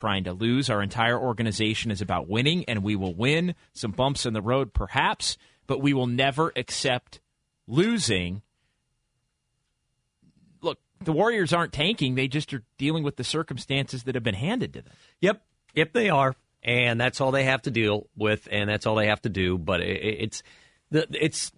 Trying to lose. Our entire organization is about winning, and we will win. Some bumps in the road, perhaps, but we will never accept losing. Look, the Warriors aren't tanking. They just are dealing with the circumstances that have been handed to them. Yep. Yep, they are. And that's all they have to deal with, and that's all they have to do. But it, it's the it's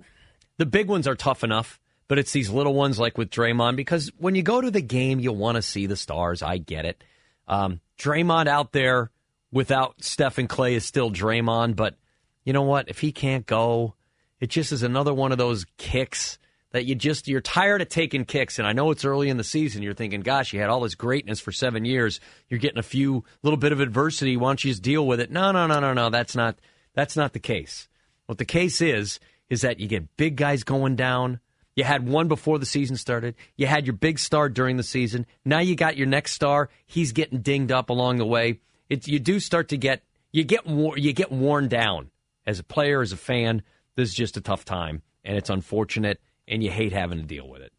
the big ones are tough enough, but it's these little ones like with Draymond because when you go to the game, you want to see the stars. I get it. Um, Draymond out there without Steph and Klay is still Draymond, but you know what? If he can't go, it just is another one of those kicks that you just you're tired of taking kicks. And I know it's early in the season. You're thinking, gosh, you had all this greatness for seven years. You're getting a few little bit of adversity. Why don't you just deal with it? No, no, no, no, no. That's not that's not the case. What the case is is that you get big guys going down. You had one before the season started. You had your big star during the season. Now you got your next star. He's getting dinged up along the way. It, you do start to get you get you get worn down as a player, as a fan. This is just a tough time, and it's unfortunate and you hate having to deal with it.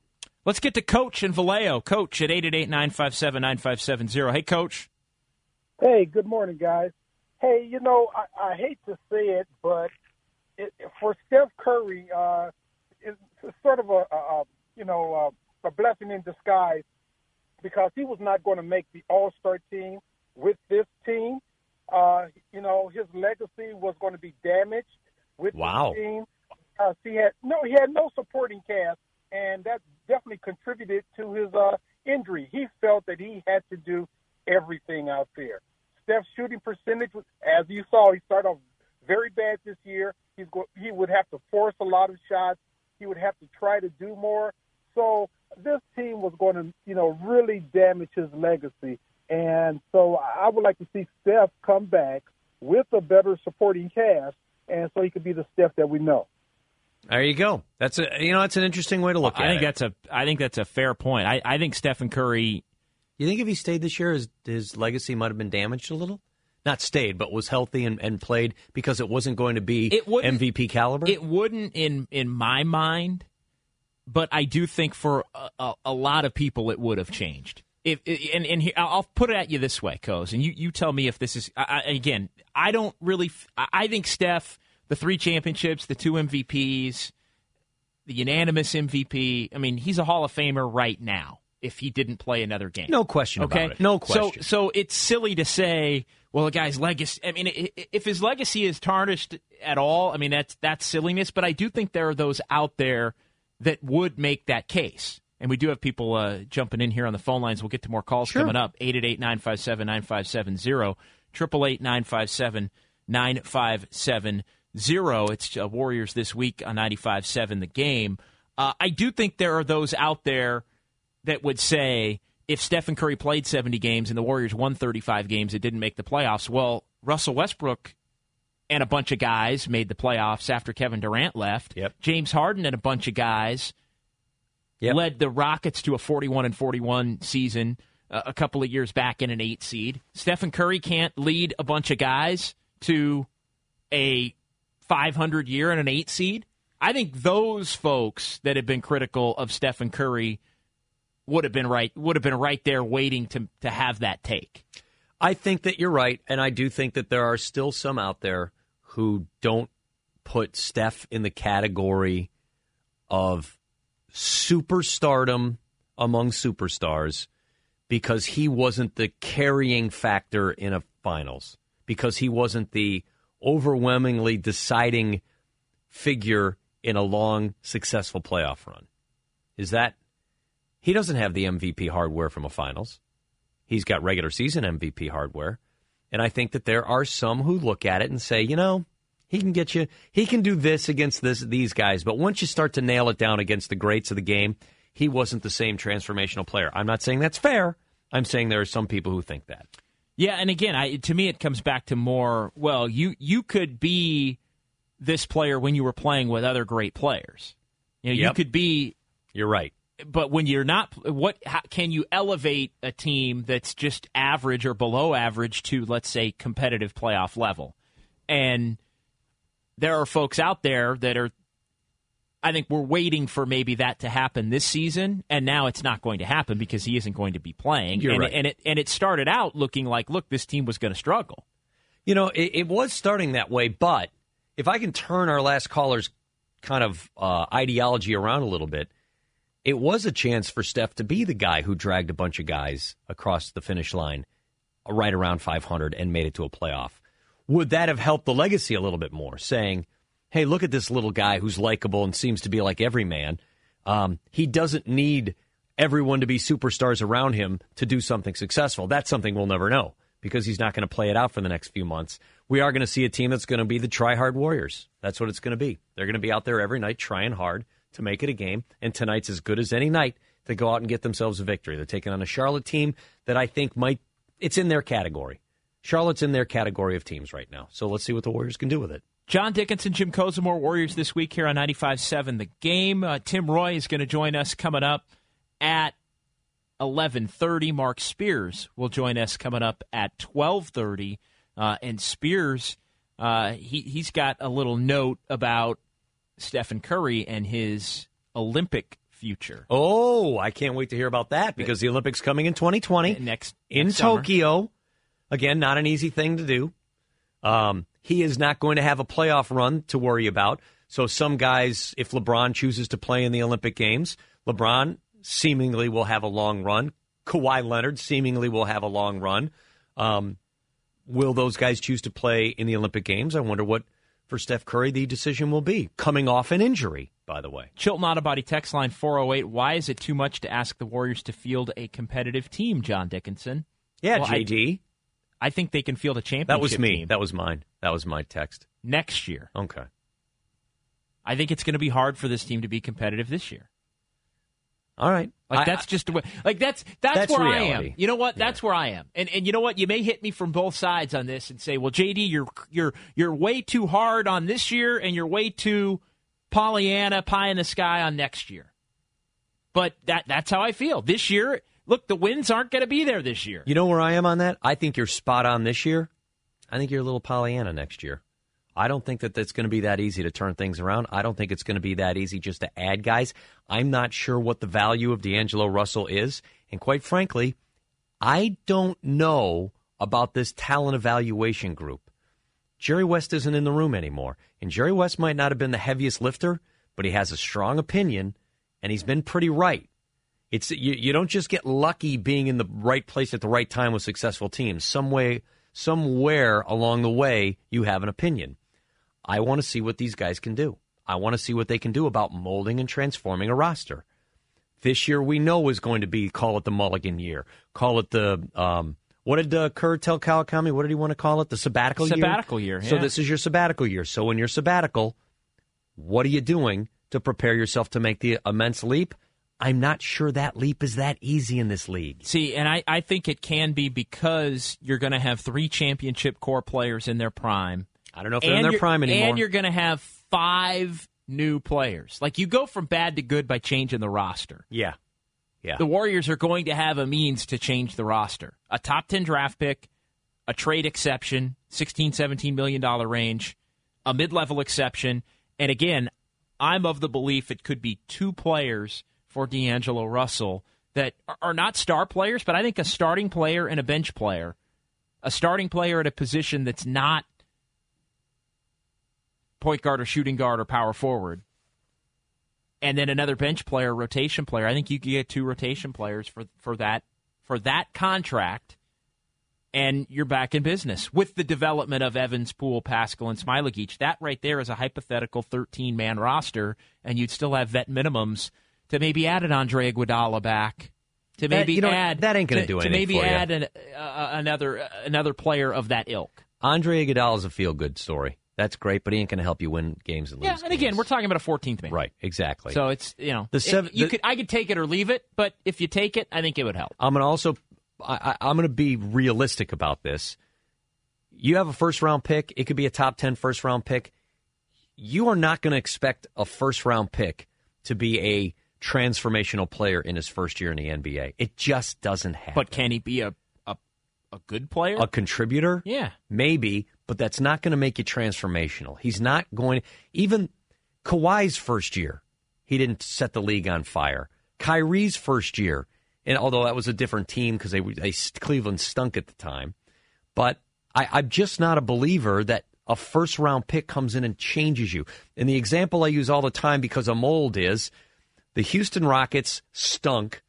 Let's get to Coach in Vallejo. Coach at 888-957-9570. Hey, Coach. Hey, good morning, guys. Hey, you know, I, I hate to say it, but it, for Steph Curry, uh, it's sort of a, a you know a, a blessing in disguise because he was not going to make the All Star team with this team. Uh, you know, his legacy was going to be damaged with wow. this team because he had no he had no supporting cast, and that definitely contributed to his uh, injury. He felt that he had to do everything out there. Steph's shooting percentage, was, as you saw, he started off very bad this year. He's go, he would have to force a lot of shots. He would have to try to do more. So this team was going to, you know, really damage his legacy. And so I would like to see Steph come back with a better supporting cast, and so he could be the Steph that we know. There you go. That's a you know that's an interesting way to look I at think it. that's a I think that's a fair point. I, I think Stephen Curry. You think if he stayed this year, his his legacy might have been damaged a little? Not stayed, but was healthy and, and played because it wasn't going to be It MVP caliber. It wouldn't in in my mind, but I do think for a, a, a lot of people it would have changed. If and and here, I'll put it at you this way, Koz, and you, you tell me if this is I- again. I don't really. I think Steph, the three championships, the two MVPs, the unanimous MVP. I mean, he's a Hall of Famer right now. If he didn't play another game, No question okay? about it. No question. So, so it's silly to say, well, a guy's legacy. I mean, if his legacy is tarnished at all, I mean, that's that's silliness. But I do think there are those out there that would make that case. And we do have people uh, jumping in here on the phone lines. We'll get to more calls Sure. coming up. 888 957 9570. 888 957 9570. It's uh, Warriors this week on 95.7 the game. Uh, I do think there are those out there that would say if Stephen Curry played 70 games and the Warriors won 35 games, it didn't make the playoffs. Well, Russell Westbrook and a bunch of guys made the playoffs after Kevin Durant left. Yep. James Harden and a bunch of guys Yep. led the Rockets to a 41 and 41 season uh, a couple of years back in an eight seed. Stephen Curry can't lead a bunch of guys to a 500 year and an eight seed. I think those folks that have been critical of Stephen Curry would have been right would have been right there waiting to to have that take. I think that you're right, and I do think that there are still some out there who don't put Steph in the category of superstardom among superstars because he wasn't the carrying factor in a finals, because he wasn't the overwhelmingly deciding figure in a long, successful playoff run. Is that he doesn't have the MVP hardware from a finals? He's got regular season MVP hardware. And I think that there are some who look at it and say, you know, he can get you, he can do this against this these guys. But once you start to nail it down against the greats of the game, he wasn't the same transformational player. I'm not saying that's fair. I'm saying there are some people who think that. Yeah, and again, I, to me, it comes back to more. Well, you you could be this player when you were playing with other great players. You know, you could be, You're right. But when you're not, what how, can you elevate a team that's just average or below average to, let's say, competitive playoff level? And there are folks out there that are. I think we're waiting for maybe that to happen this season, and now it's not going to happen because he isn't going to be playing. You're and, right. and it and it started out looking like, look, this team was going to struggle. You know, it, it was starting that way, but if I can turn our last caller's kind of uh, ideology around a little bit, it was a chance for Steph to be the guy who dragged a bunch of guys across the finish line uh, right around 500 and made it to a playoff. Would that have helped the legacy a little bit more? Saying, hey, look at this little guy who's likable and seems to be like every man. Um, he doesn't need everyone to be superstars around him to do something successful. That's something we'll never know because he's not going to play it out for the next few months. We are going to see a team that's going to be the try hard Warriors. That's what it's going to be. They're going to be out there every night trying hard to make it a game, and tonight's as good as any night to go out and get themselves a victory. They're taking on a Charlotte team that I think might it's in their category. Charlotte's in their category of teams right now. So let's see what the Warriors can do with it. John Dickinson, Jim Kozimor, Warriors this week here on 95.7 The Game. Uh, Tim Roye is going to join us coming up at 11.30. Mark Spears will join us coming up at 12.30. Uh, and Spears, uh, he, he's got a little note about Stephen Curry and his Olympic future. Oh, I can't wait to hear about that because the Olympics coming in 2020 Next, in next summer. Tokyo. Again, not an easy thing to do. Um, he is not going to have a playoff run to worry about. So some guys, if LeBron chooses to play in the Olympic Games, LeBron seemingly will have a long run. Kawhi Leonard seemingly will have a long run. Um, will those guys choose to play in the Olympic Games? I wonder what for Steph Curry the decision will be. Coming off an injury, by the way. Chilton Auto Body text line 408. Why is it too much to ask the Warriors to field a competitive team, John Dickinson? Yeah, Well, I- JD. I think they can field a championship that was me. team That was mine. That was my text. next year. Okay. I think it's going to be hard for this team to be competitive this year. All right. Like I- that's just the way. Like that's that's, That's where I am. You know what? That's where I am. And and you know what? You may hit me from both sides on this and say, "Well, JD, you're you're you're way too hard on this year, and you're way too Pollyanna pie in the sky on next year." But that that's how I feel. This year, look, the wins aren't going to be there this year. You know where I am on that? I think you're spot on this year. I think you're a little Pollyanna next year. I don't think that that's going to be that easy to turn things around. I don't think it's going to be that easy just to add guys. I'm not sure what the value of D'Angelo Russell is. And quite frankly, I don't know about this talent evaluation group. Jerry West isn't in the room anymore. And Jerry West might not have been the heaviest lifter, but he has a strong opinion, and he's been pretty right. It's you, you don't just get lucky being in the right place at the right time with successful teams. Some way, somewhere along the way, you have an opinion. I want to see what these guys can do. I want to see what they can do about molding and transforming a roster. This year, we know is going to be call it the Mulligan year, call it the um, what did uh, Kerr tell Kawakami? What did he want to call it? The sabbatical year. Sabbatical year, So yeah. this is your sabbatical year. So in your sabbatical, what are you doing to prepare yourself to make the immense leap? I'm not sure that leap is that easy in this league. See, and I, I think it can be because you're going to have three championship core players in their prime. I don't know if they're in their prime anymore. And you're going to have five new players. Like you go from bad to good by changing the roster. yeah, yeah. The Warriors are going to have a means to change the roster. A top 10 draft pick, a trade exception, 16, 17 million dollar range, a mid-level exception, and again, I'm of the belief it could be two players for D'Angelo Russell that are- are not star players, but I think a starting player and a bench player, a starting player at a position that's not point guard or shooting guard or power forward, and then another bench player, rotation player. I think you could get two rotation players for for that for that contract, and you're back in business with the development of Evans, Poole, Paschall, and Smailagic. That right there is a hypothetical 13 man roster, and you'd still have vet minimums to maybe add an Andre Iguodala back. To That- maybe you know, add that ain't gonna to- do to anything maybe for you. add an, uh, another uh, another player of that ilk. Andre Iguodala is a feel good story. That's great, but he ain't going to help you win games and lose. Yeah, and again, we're talking about a 14th man. right, exactly. So it's you know The seven. it- you the- could I could take it or leave it, but if you take it, I think it would help. I'm going to also I, I'm going to be realistic about this. You have a first round pick. It could be a top 10 first round pick. You are not going to expect a first round pick to be a transformational player in his first year in the NBA. It just doesn't happen. But can he be a a, a good player? a contributor? yeah. Maybe, but that's not going to make you transformational. He's not going even Kawhi's first year, he didn't set the league on fire. Kyrie's first year, and although that was a different team because they, they Cleveland stunk at the time, but I, I'm just not a believer that a first round pick comes in and changes you. And the example I use all the time because I'm old is the Houston Rockets stunk.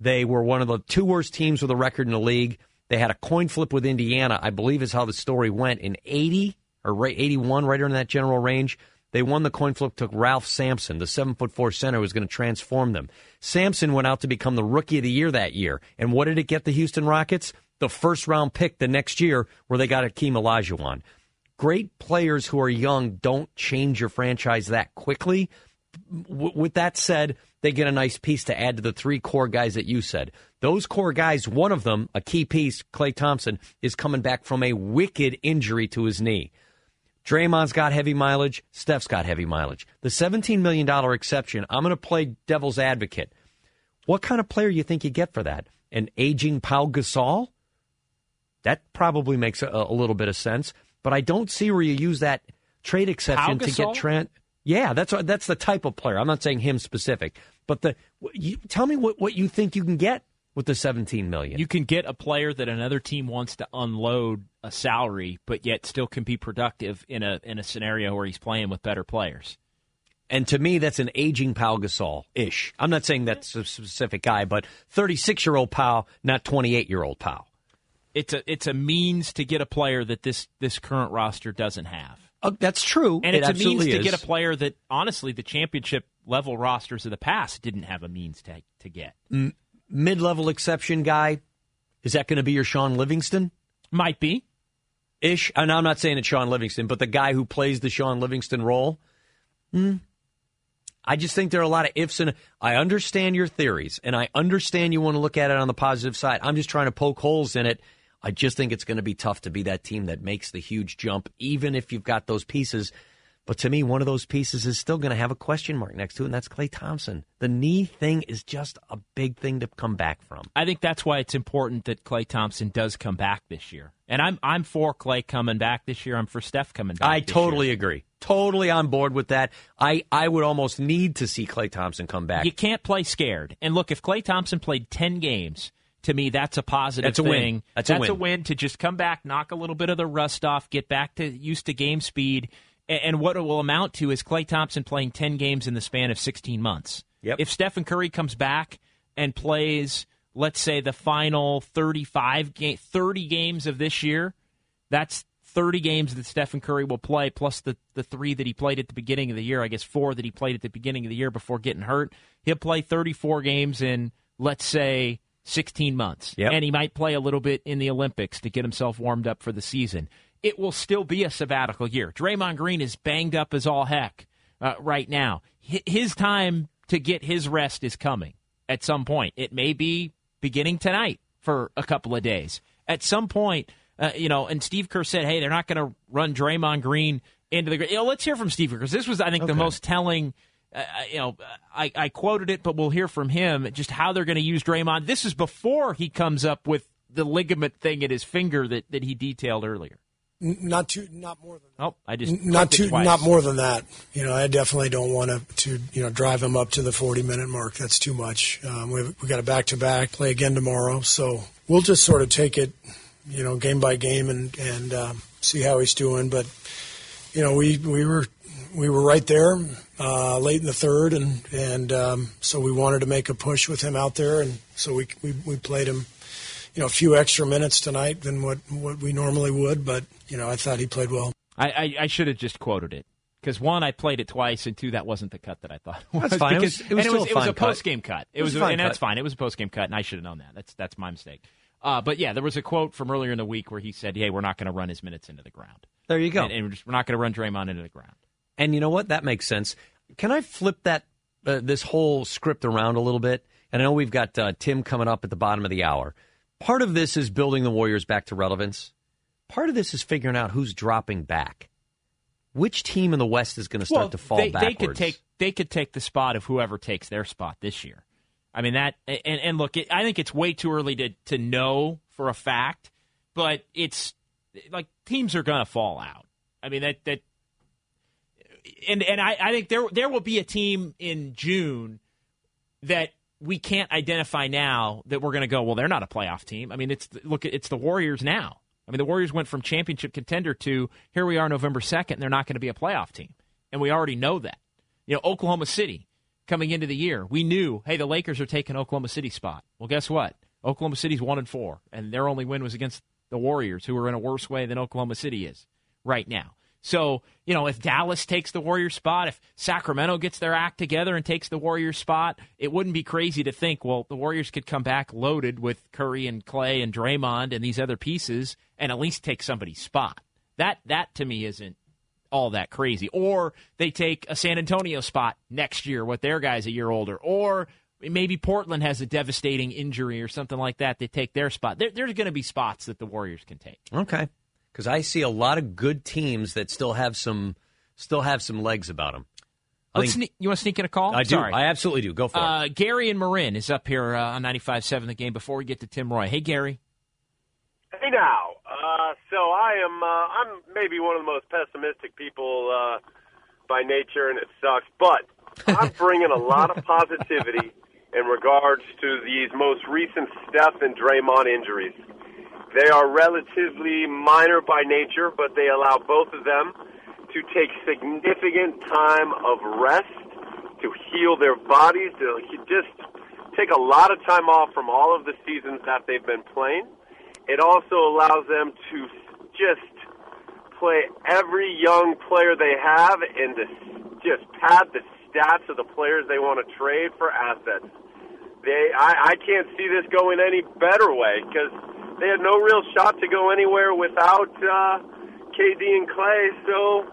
They were one of the two worst teams with a record in the league. They had a coin flip with Indiana, I believe is how the story went in 80 or right 81, right in that general range. They won the coin flip, took Ralph Sampson, the seven foot four center who was going to transform them. Sampson went out to become the rookie of the year that year. And what did it get the Houston Rockets? The first round pick the next year where they got Akeem Olajuwon. Great players who are young don't change your franchise that quickly. W- with that said, they get a nice piece to add to the three core guys that you said. Those core guys, one of them, a key piece, Klay Thompson, is coming back from a wicked injury to his knee. Draymond's got heavy mileage. Steph's got heavy mileage. The $17 million exception, I'm going to play devil's advocate. What kind of player you think you get for that? An aging Pau Gasol? That probably makes a, a little bit of sense, but I don't see where you use that trade exception to get Trent. Yeah, that's that's the type of player. I'm not saying him specific, but the you, tell me what, what you think you can get with the 17 million. You can get a player that another team wants to unload a salary, but yet still can be productive in a in a scenario where he's playing with better players. And to me, that's an aging Pau Gasol ish. I'm not saying that's a specific guy, but 36 year old Pau, not 28 year old Pau. It's a it's a means to get a player that this this current roster doesn't have. Uh, that's true. And It it's a means absolutely to get a player that honestly the championship level rosters of the past didn't have a means to to get. Mid level exception guy. Is that going to be your Shaun Livingston Might be. ish? And I'm not saying it's Shaun Livingston, but the guy who plays the Shaun Livingston role. Hmm. I just think there are a lot of ifs and I understand your theories and I understand you want to look at it on the positive side. I'm just trying to poke holes in it. I just think it's going to be tough to be that team that makes the huge jump, even if you've got those pieces. But to me, one of those pieces is still going to have a question mark next to it, and that's Klay Thompson. The knee thing is just a big thing to come back from. I think that's why it's important that Klay Thompson does come back this year. And I'm I'm for Klay coming back this year. I'm for Steph coming back. I totally year. agree. Totally on board with that. I, I would almost need to see Klay Thompson come back. You can't play scared. And look, if Klay Thompson played 10 games, to me, that's a positive That's a win. thing. That's a win. to just come back, knock a little bit of the rust off, get back to used to game speed. And what it will amount to is Klay Thompson playing 10 games in the span of 16 months. Yep. If Stephen Curry comes back and plays, let's say, the final 35 ga- 30 games of this year, that's 30 games that Stephen Curry will play, plus the, the three that he played at the beginning of the year. I guess four that he played at the beginning of the year before getting hurt. He'll play 34 games in, let's say, 16 months. Yep. And he might play a little bit in the Olympics to get himself warmed up for the season. It will still be a sabbatical year. Draymond Green is banged up as all heck uh, right now. Hi- His time to get his rest is coming at some point. It may be beginning tonight for a couple of days. At some point, uh, you know, and Steve Kerr said, hey, they're not going to run Draymond Green into the. You know, let's hear from Steve Kerr because this was, I think, the most telling. Uh, you know, I, I quoted it, but we'll hear from him just how they're going to use Draymond. This is before he comes up with the ligament thing at his finger that, that he detailed earlier. Not too, not more than Oh, I just not too, not more than that. You know, I definitely don't want to, to you know, drive him up to the 40 minute mark. That's too much. Um, we we got a back to back play again tomorrow, so we'll just sort of take it, you know, game by game and and um, see how he's doing. But you know, we we were we were right there uh, late in the third, and and um, so we wanted to make a push with him out there, and so we we, we played him. You know, a few extra minutes tonight than what, what we normally would, but you know, I thought he played well. I, I, I should have just quoted it. Because one, I played it twice, and two, that wasn't the cut that I thought. It was That's fine. It was- Because, it was and it was, a it was fine a post game cut. It, It was was, a fine and that's fine. It was a post game cut, and I should have known that. That's that's my mistake. Uh, but yeah, there was a quote from earlier in the week where he said, "Hey, we're not going to run his minutes into the ground, there you go. and, and we're, just, we're not going to run Draymond into the ground." And you know what? That makes sense. Can I flip that uh, this whole script around a little bit? And I know we've got uh, Tim coming up at the bottom of the hour, part of this is building the Warriors back to relevance. Part of this is figuring out who's dropping back. Which team in the West is going to start well, to fall they, backwards? They could take they could take the spot of whoever takes their spot this year. I mean that, and, and look, it, I think it's way too early to to know for a fact, but it's like teams are going to fall out. I mean that that, and and I, I think there there will be a team in June that we can't identify now that we're going to go. Well, they're not a playoff team. I mean, it's look, it's the Warriors now. I mean, the Warriors went from championship contender to here we are November 2nd, and they're not going to be a playoff team. And we already know that. You know, Oklahoma City coming into the year, we knew, hey, the Lakers are taking Oklahoma City spot. Well, guess what? Oklahoma City's 1 and 4, and their only win was against the Warriors, who are in a worse way than Oklahoma City is right now. So, you know, if Dallas takes the Warriors spot, if Sacramento gets their act together and takes the Warriors spot, it wouldn't be crazy to think, well, the Warriors could come back loaded with Curry and Klay and Draymond and these other pieces and at least take somebody's spot. That that to me isn't all that crazy. Or they take a San Antonio spot next year with their guys a year older. Or maybe Portland has a devastating injury or something like that. They take their spot. There, there's going to be spots that the Warriors can take. Okay because I see a lot of good teams that still have some still have some legs about them. Let's sne- you want to sneak in a call? I Sorry. do. I absolutely do. Go for uh, it. Gary and Marin is up here uh, on 95.7 the game before we get to Tim Roye. Hey, Gary. Hey now, uh, so I am uh, I'm maybe one of the most pessimistic people uh, by nature, and it sucks. But I'm bringing a lot of positivity in regards to these most recent Steph and Draymond injuries. They are relatively minor by nature, but they allow both of them to take significant time of rest to heal their bodies, to just take a lot of time off from all of the seasons that they've been playing. It also allows them to just play every young player they have and to just pad the stats of the players they want to trade for assets. They, I, I can't see this going any better way because they had no real shot to go anywhere without uh, KD and Klay. So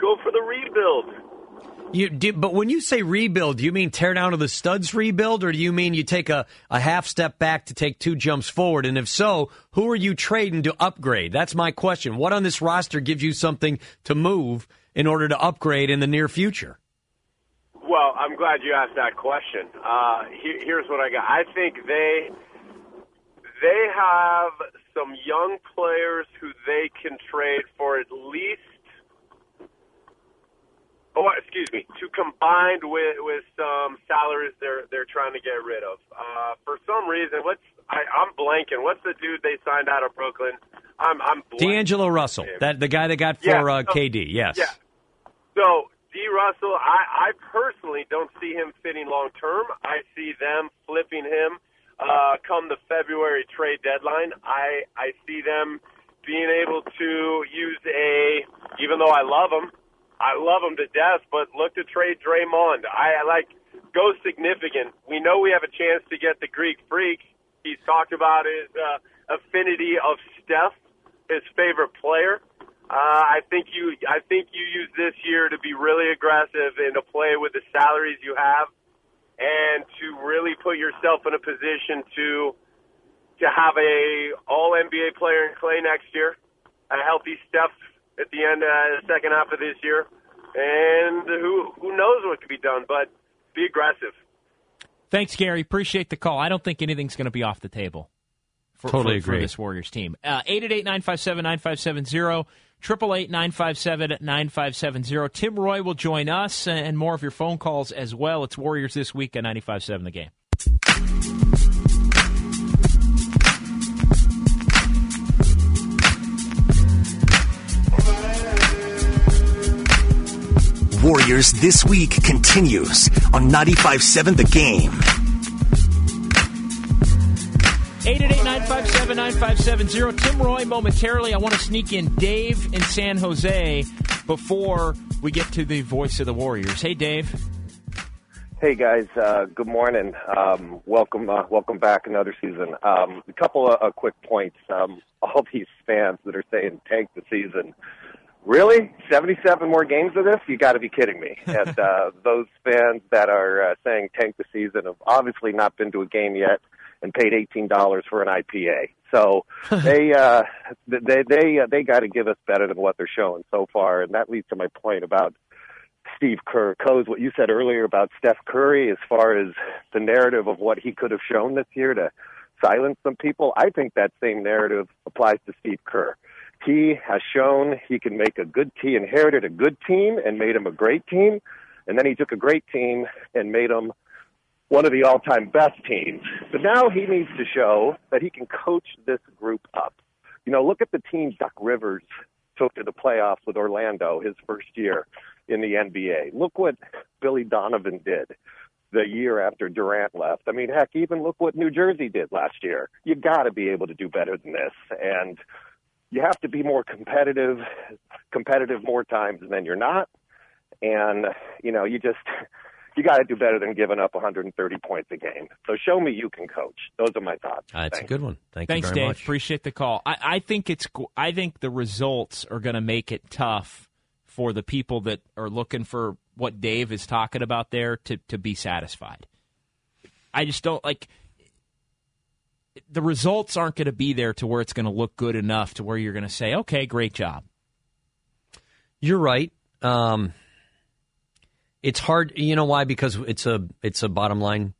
go for the rebuild. You do, but when you say rebuild, do you mean tear down to the studs rebuild, or do you mean you take a, a half step back to take two jumps forward? And if so, who are you trading to upgrade? That's my question. What on this roster gives you something to move in order to upgrade in the near future? Well, I'm glad you asked that question. Uh, here, here's what I got. I think they they have some young players who they can trade for at least oh excuse me to combined with with some salaries they're they're trying to get rid of uh for some reason what's I, I'm blanking. What's the dude they signed out of Brooklyn? I'm I'm blanking. D'Angelo Russell, that the guy they got for Yeah, uh, KD. Yes. Yeah. So D. Russell, I, I personally don't see him fitting long term. I see them flipping him uh, come the February trade deadline. I I see them being able to use a, even though I love him, I love him to death, but look to trade Draymond. I, I like go significant. We know we have a chance to get the Greek freak. He's talked about his uh, affinity of Steph, his favorite player. Uh, I think you, I think you use this year to be really aggressive and to play with the salaries you have, and to really put yourself in a position to to have a All NBA player in Klay next year, a healthy Steph at the end, uh, the second half of this year, and who who knows what could be done, but be aggressive. Thanks, Gary. Appreciate the call. I don't think anything's going to be off the table. For, Totally for, for agree. this Warriors team. Uh, 888-957-9570, 888-957-9570. Tim Roye will join us and more of your phone calls as well. It's Warriors this week at 95.7 The Game. Warriors This Week continues on 95.7 The Game. 888-957-9570. Tim Roye momentarily. I want to sneak in Dave in San Jose before we get to the voice of the Warriors. Hey, Dave. Hey guys, uh, good morning. Um, welcome, uh, welcome back another season. Um, a couple of uh, quick points. Um, all these fans that are saying tank the season. Really, seventy-seven more games of this? You got to be kidding me! And uh, those fans that are uh, saying tank the season have obviously not been to a game yet. And paid eighteen dollars for an IPA. So they uh, they they uh, they got to give us better than what they're showing so far, and that leads to my point about Steve Kerr. Koz, what you said earlier about Steph Curry, as far as the narrative of what he could have shown this year to silence some people. I think that same narrative applies to Steve Kerr. He has shown he can make a good team, inherited a good team and made him a great team. And then he took a great team and made them one of the all-time best teams. But now he needs to show that he can coach this group up. You know, look at the team Doc Rivers took to the playoffs with Orlando his first year in the NBA. Look what Billy Donovan did the year after Durant left. I mean, heck, even look what New Jersey did last year. You got to be able to do better than this, and you have to be more competitive, competitive more times than you're not, and you know, you just you got to do better than giving up 130 points a game. So show me you can coach. Those are my thoughts. Uh, that's Thanks. a good one. Thank Thanks, you very Dave. much. Appreciate the call. I, I think it's. I think the results are going to make it tough for the people that are looking for what Dave is talking about there to to be satisfied. I just don't like. The results aren't going to be there to where it's going to look good enough to where you're going to say, "Okay, great job." You're right. Um, it's hard. You know why? Because it's a it's a bottom line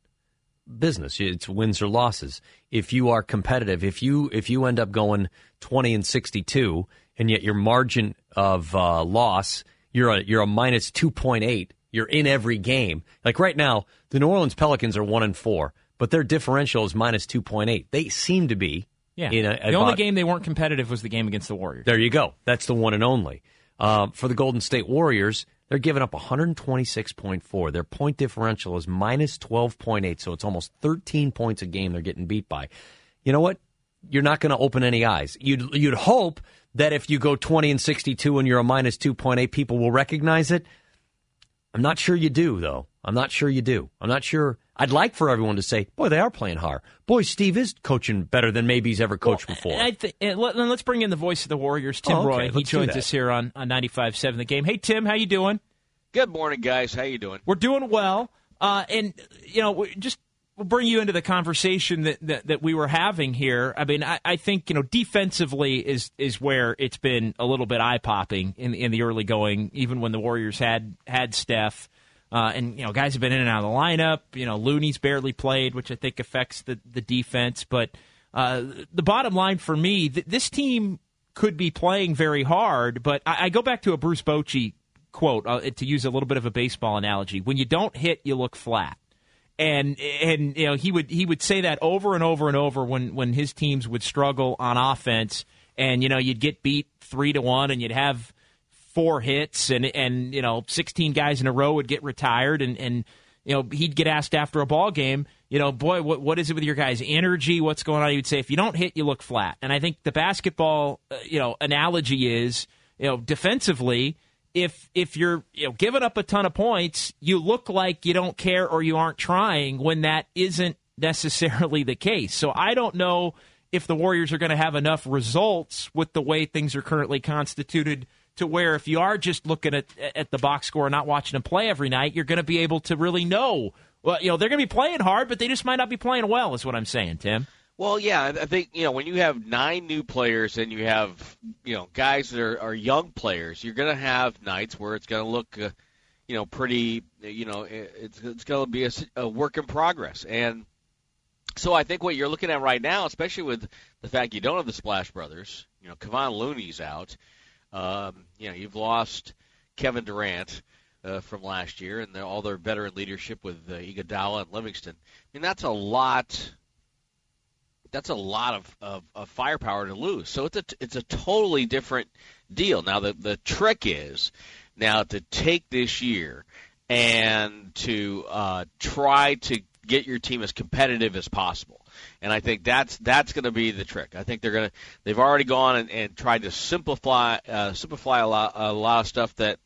business. It's wins or losses. If you are competitive, if you if you end up going twenty and sixty two, and yet your margin of uh, loss you're a you're a minus two point eight. You're in every game. Like right now, the New Orleans Pelicans are one and four, but their differential is minus two point eight. They seem to be. Yeah. In a, the only about- game they weren't competitive was the game against the Warriors. there you go. That's the one and only. Uh, for the Golden State Warriors, they're giving up 126.4. Their point differential is minus 12.8, so it's almost 13 points a game they're getting beat by. You know what? You're not going to open any eyes. You'd you'd hope that if you go 20 and 62 and you're a minus 2.8, people will recognize it. I'm not sure you do, though. I'm not sure you do. I'm not sure. I'd like for everyone to say, "Boy, they are playing hard. Boy, Steve is coaching better than maybe he's ever coached before." And I th- and let, us bring in the voice of the Warriors, Tim Oh, okay. Roye. He Let's do joins us here on on 95.7 The Game. Hey, Tim, how you doing? Good morning, guys. How you doing? We're doing well. Uh, and, you know, just we'll bring you into the conversation that, that, that we were having here. I mean, I, I think, you know, defensively is is where it's been a little bit eye popping in, in the early going, even when the Warriors had, had Steph. Uh, and, you know, guys have been in and out of the lineup. You know, Looney's barely played, which I think affects the, the defense. But uh, the bottom line for me, th- this team could be playing very hard. But I, I go back to a Bruce Bochy quote uh, to use a little bit of a baseball analogy: "When you don't hit, you look flat." And and you know he would he would say that over and over and over when when his teams would struggle on offense, and you know you'd get beat three to one, and you'd have four hits, and and you know sixteen guys in a row would get retired, and and you know he'd get asked after a ball game, you know, boy, what what is it with your guys' energy? What's going on? He would say, if you don't hit, you look flat. And I think the basketball, uh, you know, analogy is, you know, defensively, if if you're you know giving up a ton of points, you look like you don't care or you aren't trying when that isn't necessarily the case. So I don't know if the Warriors are going to have enough results with the way things are currently constituted to where if you are just looking at at the box score and not watching them play every night, you're going to be able to really know. Well, you know, they're going to be playing hard, but they just might not be playing well. Is what I'm saying, Tim. Well, yeah, I think you know when you have nine new players and you have you know guys that are, are young players, you're going to have nights where it's going to look, uh, you know, pretty, you know, it's it's going to be a, a work in progress. And so I think what you're looking at right now, especially with the fact you don't have the Splash Brothers, you know, Kevon Looney's out. Um, you know, you've lost Kevin Durant uh, from last year, and all their veteran leadership with uh, Iguodala and Livingston. I mean, that's a lot that's a lot of, of, of firepower to lose. So it's a it's a totally different deal. Now the the trick is now to take this year and to uh, try to get your team as competitive as possible. And I think that's that's going to be the trick. I think they're going to they've already gone and, and tried to simplify uh, simplify a lot a lot of stuff that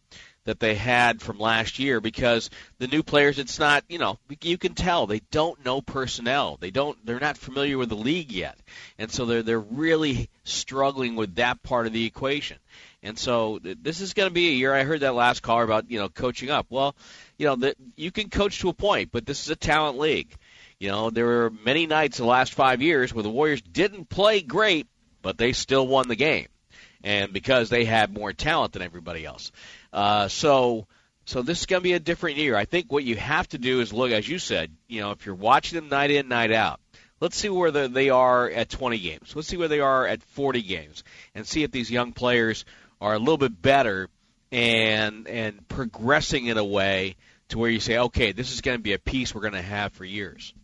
that they had from last year because the new players it's not you know you can tell. They don't know personnel. They don't they're not familiar with the league yet. And so they're they're really struggling with that part of the equation. And so this is going to be a year I heard that last caller about you know coaching up. Well you know that you can coach to a point but this is a talent league You know, there were many nights the last five years where the Warriors didn't play great, but they still won the game, and because they had more talent than everybody else. Uh, so, so this is going to be a different year. I think what you have to do is look, as you said, you know, if you're watching them night in, night out, let's see where the, they are at 20 games. Let's see where they are at 40 games, and see if these young players are a little bit better and and progressing in a way to where you say, okay, this is going to be a piece we're going to have for years.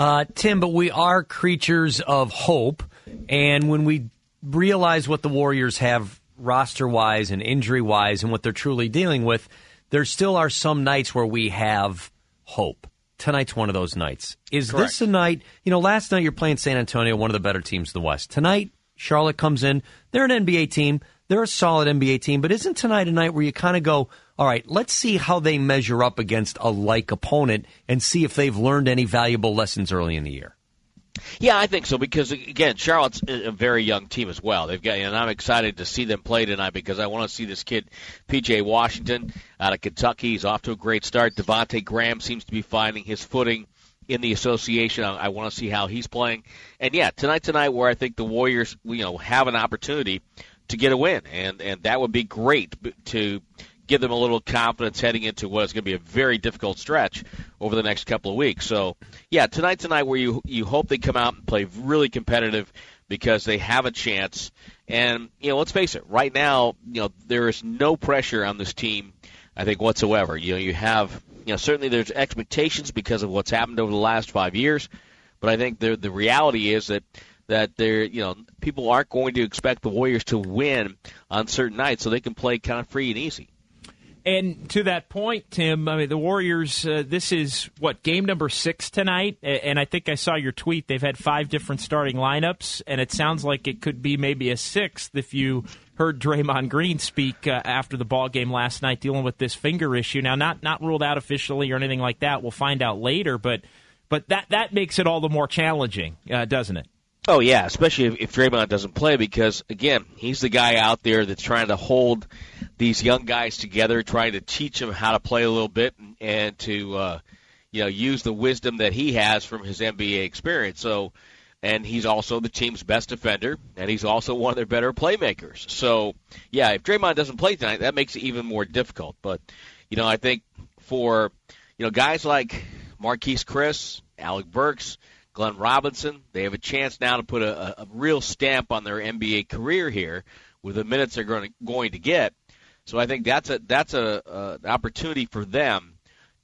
Uh, Tim, but we are creatures of hope, and when we realize what the Warriors have roster wise and injury wise and what they're truly dealing with, there still are some nights where we have hope. Tonight's one of those nights. Is Correct. this a night? You know, last night you're playing San Antonio, one of the better teams in the West. Tonight, Charlotte comes in. They're an NBA team. They're a solid NBA team, but isn't tonight a night where you kind of go, all right, let's see how they measure up against a like opponent and see if they've learned any valuable lessons early in the year? Yeah, I think so because again, Charlotte's a very young team as well. They've got, and I'm excited to see them play tonight because I want to see this kid, PJ Washington, out of Kentucky. He's off to a great start. Devonte Graham seems to be finding his footing in the association. I, I want to see how he's playing. And yeah, tonight, tonight, where I think the Warriors, you know, have an opportunity to get a win, and and that would be great to give them a little confidence heading into what is going to be a very difficult stretch over the next couple of weeks. So, yeah, tonight, tonight, where you you hope they come out and play really competitive because they have a chance. And you know, let's face it, right now, you know, there is no pressure on this team, I think whatsoever. You know, you have, you know, certainly there's expectations because of what's happened over the last five years, but I think the the reality is that that they're you know people aren't going to expect the Warriors to win on certain nights, so they can play kind of free and easy. And to that point, Tim, I mean the Warriors. Uh, this is what game number six tonight, and I think I saw your tweet. They've had five different starting lineups, and it sounds like it could be maybe a sixth if you heard Draymond Green speak uh, after the ball game last night, dealing with this finger issue. Now, not not ruled out officially or anything like that. We'll find out later, but but that that makes it all the more challenging, uh, doesn't it? Oh yeah, especially if, if Draymond doesn't play because again, he's the guy out there that's trying to hold these young guys together, trying to teach them how to play a little bit and, and to uh, you know use the wisdom that he has from his NBA experience. So, and he's also the team's best defender, and he's also one of their better playmakers. So, yeah, if Draymond doesn't play tonight, that makes it even more difficult. But you know, I think for you know guys like Marquese Chriss, Alec Burks. Glenn Robinson. They have a chance now to put a, a real stamp on their NBA career here with the minutes they're going to, going to get. So I think that's a that's a, a an opportunity for them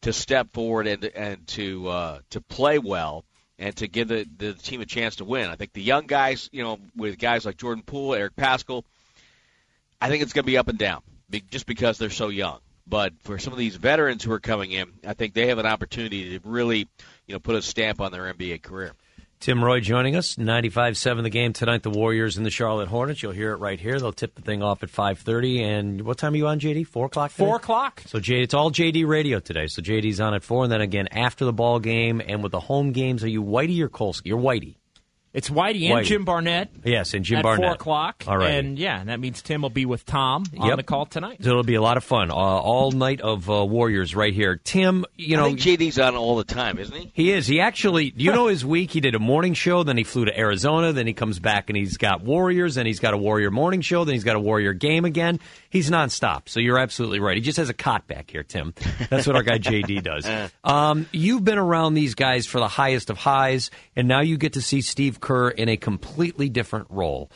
to step forward and and to uh, to play well and to give the, the team a chance to win. I think the young guys, you know, with guys like Jordan Poole, Eric Paschall, I think it's going to be up and down just because they're so young. But for some of these veterans who are coming in, I think they have an opportunity to really, you know, put a stamp on their NBA career. Tim Roye joining us, 95-7 the game tonight, the Warriors and the Charlotte Hornets. You'll hear it right here. They'll tip the thing off at 5.30. And what time are you on, JD? 4 o'clock today? 4 o'clock. So, JD, it's all JD radio today. So, JD's on at 4. And then again, after the ball game and with the home games, are you Whitey or Kolsky? You're Whitey. It's Whitey and Whitey. Jim Barnett. Yes, and Jim at Barnett. four o'clock. All right. and yeah, and that means Tim will be with Tom on Yep. the call tonight. So it'll be a lot of fun. Uh, all night of uh, Warriors right here. Tim, you know, I think JD's on all the time, isn't he? He is. He actually, you know his week? He did a morning show, then he flew to Arizona, then he comes back and he's got Warriors, and he's got a Warrior morning show, then he's got a Warrior game again. He's nonstop. So you're absolutely right. He just has a cot back here, Tim. That's what our guy JD does. Um, you've been around these guys for the highest of highs, and now you get to see Steve Kerr in a completely different role.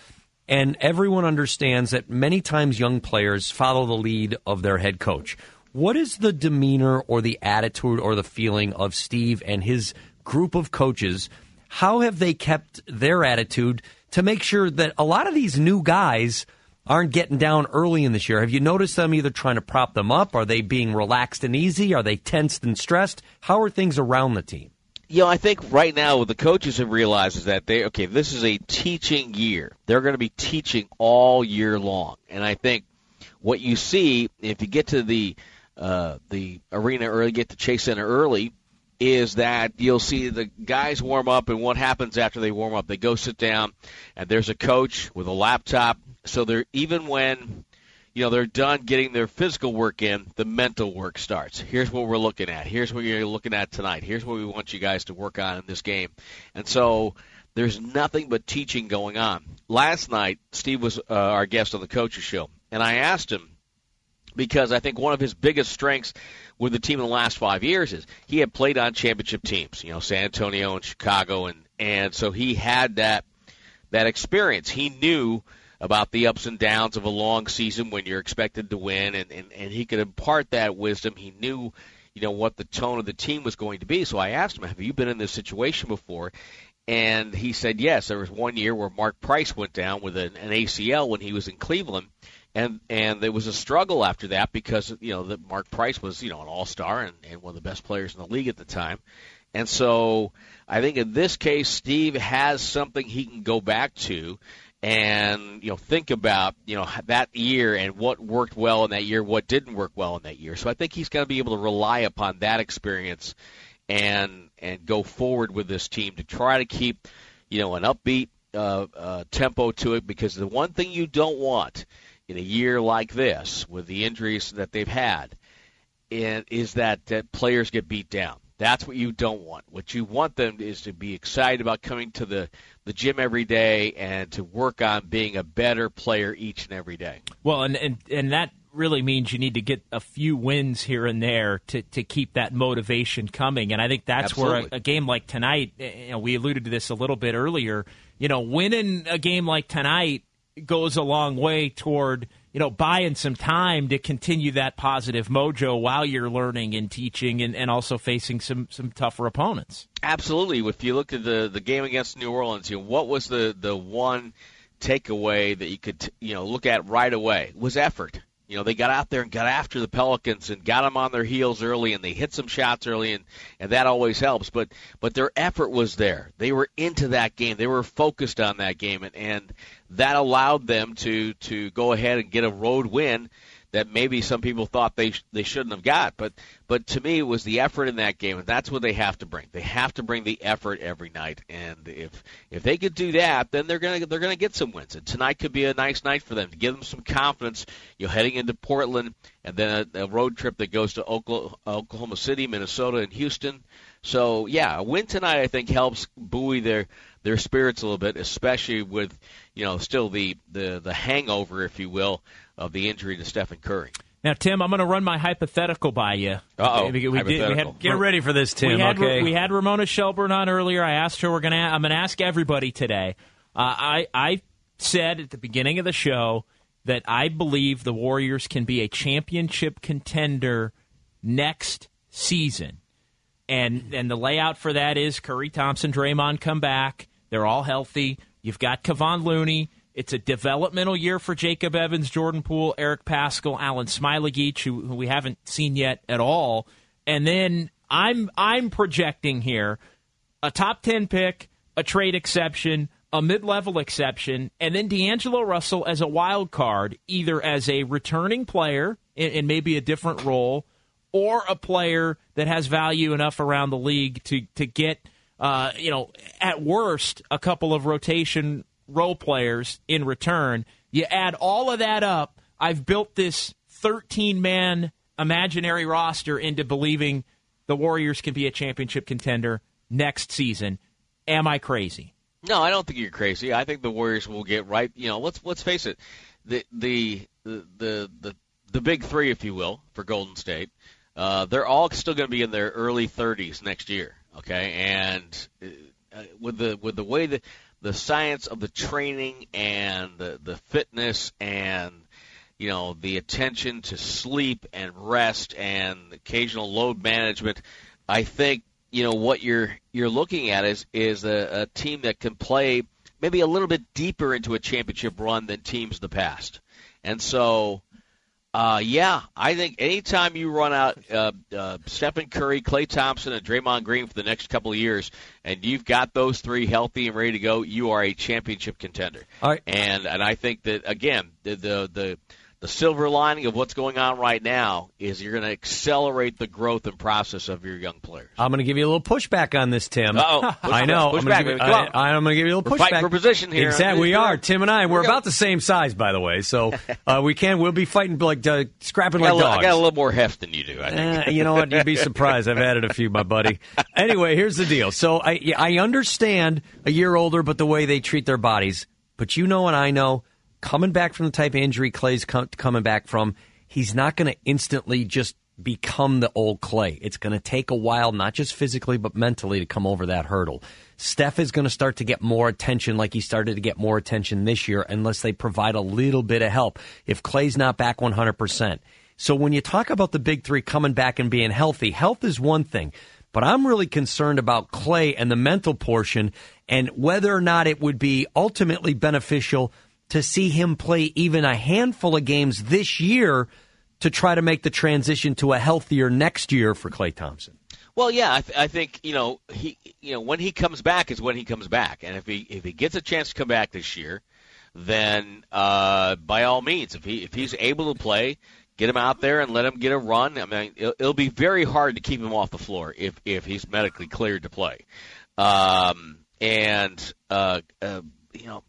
And everyone understands that many times young players follow the lead of their head coach. What is the demeanor or the attitude or the feeling of Steve and his group of coaches? How have they kept their attitude to make sure that a lot of these new guys aren't getting down early in this year? Have you noticed them either trying to prop them up? Are they being relaxed and easy? Are they tensed and stressed? How are things around the team? You know, I think right now what the coaches have realized is that they okay, this is a teaching year. They're going to be teaching all year long, and I think what you see if you get to the uh, the arena early, get to Chase Center early, is that you'll see the guys warm up, and what happens after they warm up? They go sit down, and there's a coach with a laptop. So they're even when you know they're done getting their physical work in, the mental work starts. Here's what we're looking at. Here's what you're looking at tonight. Here's what we want you guys to work on in this game. And so there's nothing but teaching going on. Last night, Steve was uh, our guest on the coaches show, and I asked him because I think one of his biggest strengths with the team in the last five years is he had played on championship teams, you know, San Antonio and Chicago, and and so he had that that experience. He knew about the ups and downs of a long season when you're expected to win, and, and, and he could impart that wisdom. He knew, you know, what the tone of the team was going to be. So I asked him, "Have you been in this situation before?" And he said, "Yes." There was one year where Mark Price went down with an, an ACL when he was in Cleveland, and and there was a struggle after that because you know that Mark Price was you know an all star and, and one of the best players in the league at the time, and so I think in this case Steve has something he can go back to and you know think about you know that year and what worked well in that year, what didn't work well in that year. So I think he's going to be able to rely upon that experience and and go forward with this team to try to keep you know an upbeat uh, uh, tempo to it because the one thing you don't want in a year like this with the injuries that they've had is that, that players get beat down. That's what you don't want. What you want them is to be excited about coming to the, the gym every day and to work on being a better player each and every day. Well, and and, and that really means you need to get a few wins here and there to, to keep that motivation coming. And I think that's Absolutely. where a, a game like tonight, eh, you know, we alluded to this a little bit earlier. You know, winning a game like tonight goes a long way toward you know buying some time to continue that positive mojo while you're learning and teaching and, and also facing some some tougher opponents. Absolutely. If you look at the the game against New Orleans, you know, what was the the one takeaway that you could you know look at right away was effort. You know, they got out there and got after the Pelicans and got them on their heels early, and they hit some shots early, and and that always helps. But but their effort was there. They were into that game. They were focused on that game, and and that allowed them to to go ahead and get a road win that maybe some people thought they sh- they shouldn't have got. But but to me, it was the effort in that game, and that's what they have to bring. They have to bring the effort every night, and if if they could do that, then they're gonna they're gonna get some wins. And tonight could be a nice night for them to give them some confidence. You know, heading into Portland, and then a, a road trip that goes to Oklahoma, Oklahoma City, Minnesota, and Houston. So yeah, a win tonight I think helps buoy their their spirits a little bit, especially with you know still the the the hangover, if you will, of the injury to Stephen Curry. Now, Tim, I'm going to run my hypothetical by you. Uh-oh. We, we, did, we Hypothetical. had Get ready for this, Tim. we had, okay. we had Ramona Shelburne on earlier. I asked her. We're gonna. I'm gonna ask everybody today. Uh, I I said at the beginning of the show that I believe the Warriors can be a championship contender next season, and and the layout for that is Curry, Thompson, Draymond come back. They're all healthy. You've got Kevon Looney. It's a developmental year for Jacob Evans, Jordan Poole, Eric Paschall, Alen Smailagic, who, who we haven't seen yet at all. And then I'm I'm projecting here a top ten pick, a trade exception, a mid level exception, and then D'Angelo Russell as a wild card, either as a returning player in, in maybe a different role, or a player that has value enough around the league to to get uh, you know at worst a couple of rotation role players in return. You add all of that up. I've built this 13 man imaginary roster into believing the Warriors can be a championship contender next season. Am I crazy? No, I don't think you're crazy. I think the Warriors will get right. You know, let's let's face it, the the the the the, the big three, if you will, for Golden State, uh, they're all still going to be in their early 30s next year. Okay, and uh, with the with the way that the science of the training and the the fitness and you know the attention to sleep and rest and occasional load management, I think you know what you're you're looking at is is a, a team that can play maybe a little bit deeper into a championship run than teams in the past, and so. Uh, yeah, I think anytime you run out uh, uh, Stephen Curry, Klay Thompson, and Draymond Green for the next couple of years, and you've got those three healthy and ready to go, you are a championship contender. All right. And and I think that again, the the the, the silver lining of what's going on right now is you're going to accelerate the growth and process of your young players. I'm going to give you a little pushback on this, Tim. Uh-oh. I know. Push I'm going to give you a little We're pushback. fighting for position here. Exactly, we are. Tim and I. We're about the same size, by the way. So uh, we can. We'll be fighting like uh, scrapping like little, dogs. I got a little more heft than you do. I think. Eh, you know what? You'd be surprised. I've added a few, my buddy. Anyway, here's the deal. So I I understand a year older, but the way they treat their bodies. But you know, and I know, coming back from the type of injury Klay's com- coming back from, he's not going to instantly just become the old Klay. It's going to take a while, not just physically but mentally, to come over that hurdle. Steph is going to start to get more attention, like he started to get more attention this year, unless they provide a little bit of help. If Klay's not back 100 percent. So when you talk about the big three coming back and being healthy, health is one thing. But I'm really concerned about Klay and the mental portion and whether or not it would be ultimately beneficial to see him play even a handful of games this year to try to make the transition to a healthier next year for Klay Thompson. Well, yeah, I, th- I think you know he, you know, when he comes back is when he comes back, and if he if he gets a chance to come back this year, then uh, by all means, if he if he's able to play, get him out there and let him get a run. I mean, it'll, it'll be very hard to keep him off the floor if if he's medically cleared to play, um, and uh, uh, you know.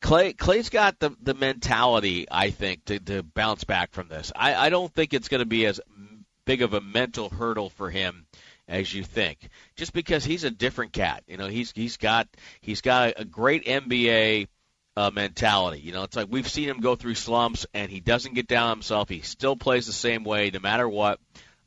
Klay Klay's got the the mentality, I think, to, to bounce back from this. I, I don't think it's going to be as big of a mental hurdle for him as you think. Just because he's a different cat, you know, he's he's got he's got a, great NBA uh, mentality. You know, it's like we've seen him go through slumps, and he doesn't get down himself. He still plays the same way, no matter what.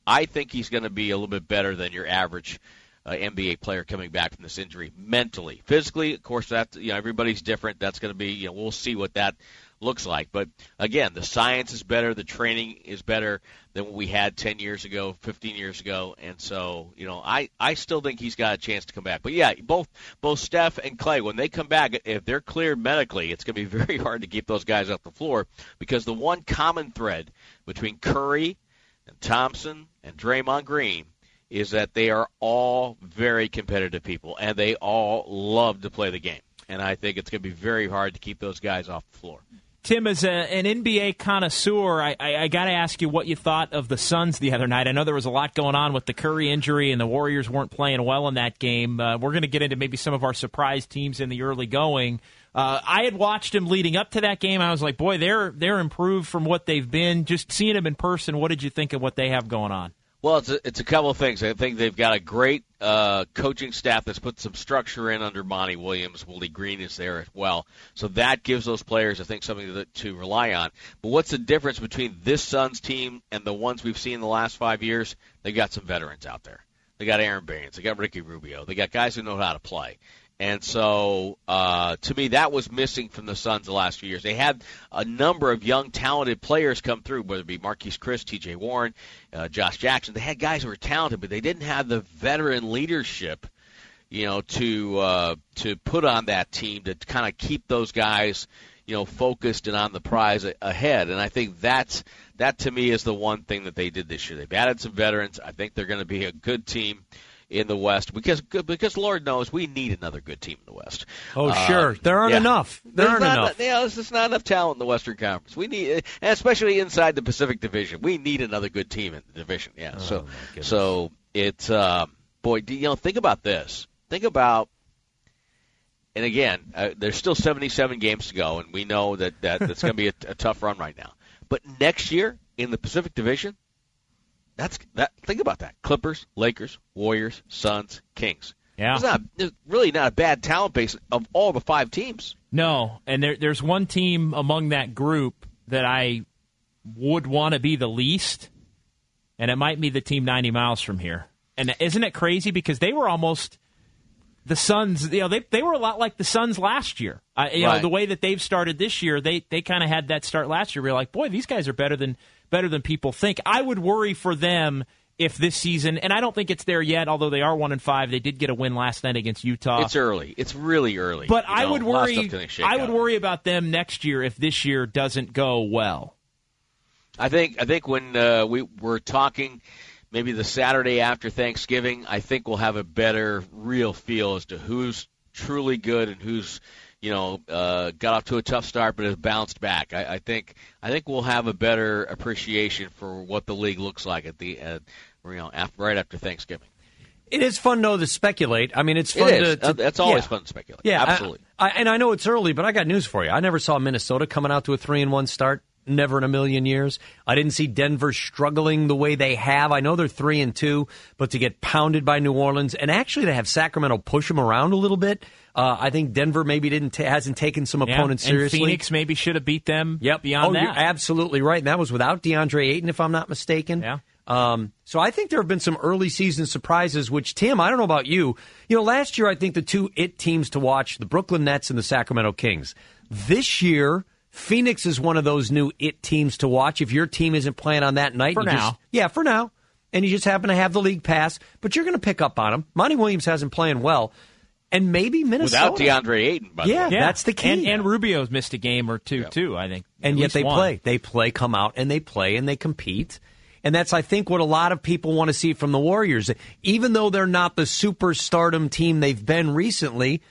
I think he's going to be a little bit better than your average uh, NBA player coming back from this injury mentally. Physically, of course, that you know everybody's different. That's going to be you know we'll see what that looks like. But again, the science is better, the training is better than what we had 10 years ago, 15 years ago, and so you know I I still think he's got a chance to come back. But yeah, both both Steph and Klay when they come back, if they're cleared medically, it's going to be very hard to keep those guys off the floor because the one common thread between Curry and Thompson and Draymond Green is that they are all very competitive people and they all love to play the game. And I think it's going to be very hard to keep those guys off the floor. Tim, as a, an NBA connoisseur, I, I, I got to ask you what you thought of the Suns the other night. I know there was a lot going on with the Curry injury, and the Warriors weren't playing well in that game. Uh, we're going to get into maybe some of our surprise teams in the early going. Uh, I had watched them leading up to that game. I was like, boy, they're they're improved from what they've been. Just seeing them in person, what did you think of what they have going on? Well, it's a, it's a couple of things. I think they've got a great uh, coaching staff that's put some structure in under Monty Williams. Willie Green is there as well, so that gives those players, I think, something to, to rely on. But what's the difference between this Suns team and the ones we've seen in the last five years? They got some veterans out there. They got Aron Baynes. They got Ricky Rubio. They got guys who know how to play. And so, uh, to me, that was missing from the Suns the last few years. They had a number of young, talented players come through, whether it be Marquese Chriss, T.J. Warren, uh, Josh Jackson. They had guys who were talented, but they didn't have the veteran leadership, you know, to uh, to put on that team to kind of keep those guys, you know, focused and on the prize a- ahead. And I think that's that to me is the one thing that they did this year. They've added some veterans. I think they're going to be a good team in the West because because Lord knows we need another good team in the West. Oh, Uh, sure. There aren't yeah. enough. There There's aren't not, enough. Yeah, there's just not enough talent in the Western Conference. We need, especially inside the Pacific Division, we need another good team in the division. Yeah. so so it's um, boy, do, you know, think about this. Think about. And again, uh, there's still 77 games to go, and we know that, that that's going to be a, a tough run right now. But next year in the Pacific Division, that's that. Think about that: Clippers, Lakers, Warriors, Suns, Kings. Yeah. it's not there's really not a bad talent base of all the five teams. No, and there, there's one team among that group that I would want to be the least, and it might be the team 90 miles from here. And isn't it crazy because they were almost the Suns? You know, they they were a lot like the Suns last year. Uh, you know, the way that they've started this year, they they kind of had that start last year. We are like, boy, these guys are better than better than people think. I would worry for them if this season, and I don't think it's there yet. Although they are one and five, they did get a win last night against Utah. It's early. It's really early. But You I know, would a lot of worry. stuff's gonna shake I would out. worry about them next year if this year doesn't go well. I think I think when uh, we were talking, maybe the Saturday after Thanksgiving, I think we'll have a better real feel as to who's truly good and who's you know, uh, got off to a tough start but has bounced back. I, I think I think we'll have a better appreciation for what the league looks like at the uh, you know after, right after Thanksgiving. It is fun though to speculate. I mean, it's fun It is. to, to. That's always yeah. fun to speculate. Yeah, I- absolutely. I, and I know it's early, but I got news for you. I never saw Minnesota coming out to a three and one start. Never in a million years. I didn't see Denver struggling the way they have. I know they're three and two, but to get pounded by New Orleans and actually to have Sacramento push them around a little bit, uh, I think Denver maybe didn't ta hasn't taken some Yeah, opponents and seriously. Phoenix maybe should have beat them. Yep. Beyond oh, that, you're absolutely right. And that was without DeAndre Ayton, if I'm not mistaken. Yeah. Um, so I think there have been some early season surprises, which, Tim, I don't know about you. You know, last year I think the two it teams to watch, the Brooklyn Nets and the Sacramento Kings. This year, Phoenix is one of those new it teams to watch. If your team isn't playing on that night, For you just- now. yeah, for now, and you just happen to have the league pass, but you're going to pick up on them. Monty Williams hasn't playing well, and maybe Minnesota Without DeAndre Ayton, by Yeah, the way. that's the key. And, and Rubio's missed a game or two too. I think, and yet they one. play. They play, come out, and they play, and they compete. And that's, I think, what a lot of people want to see from the Warriors. Even though they're not the superstardom team they've been recently,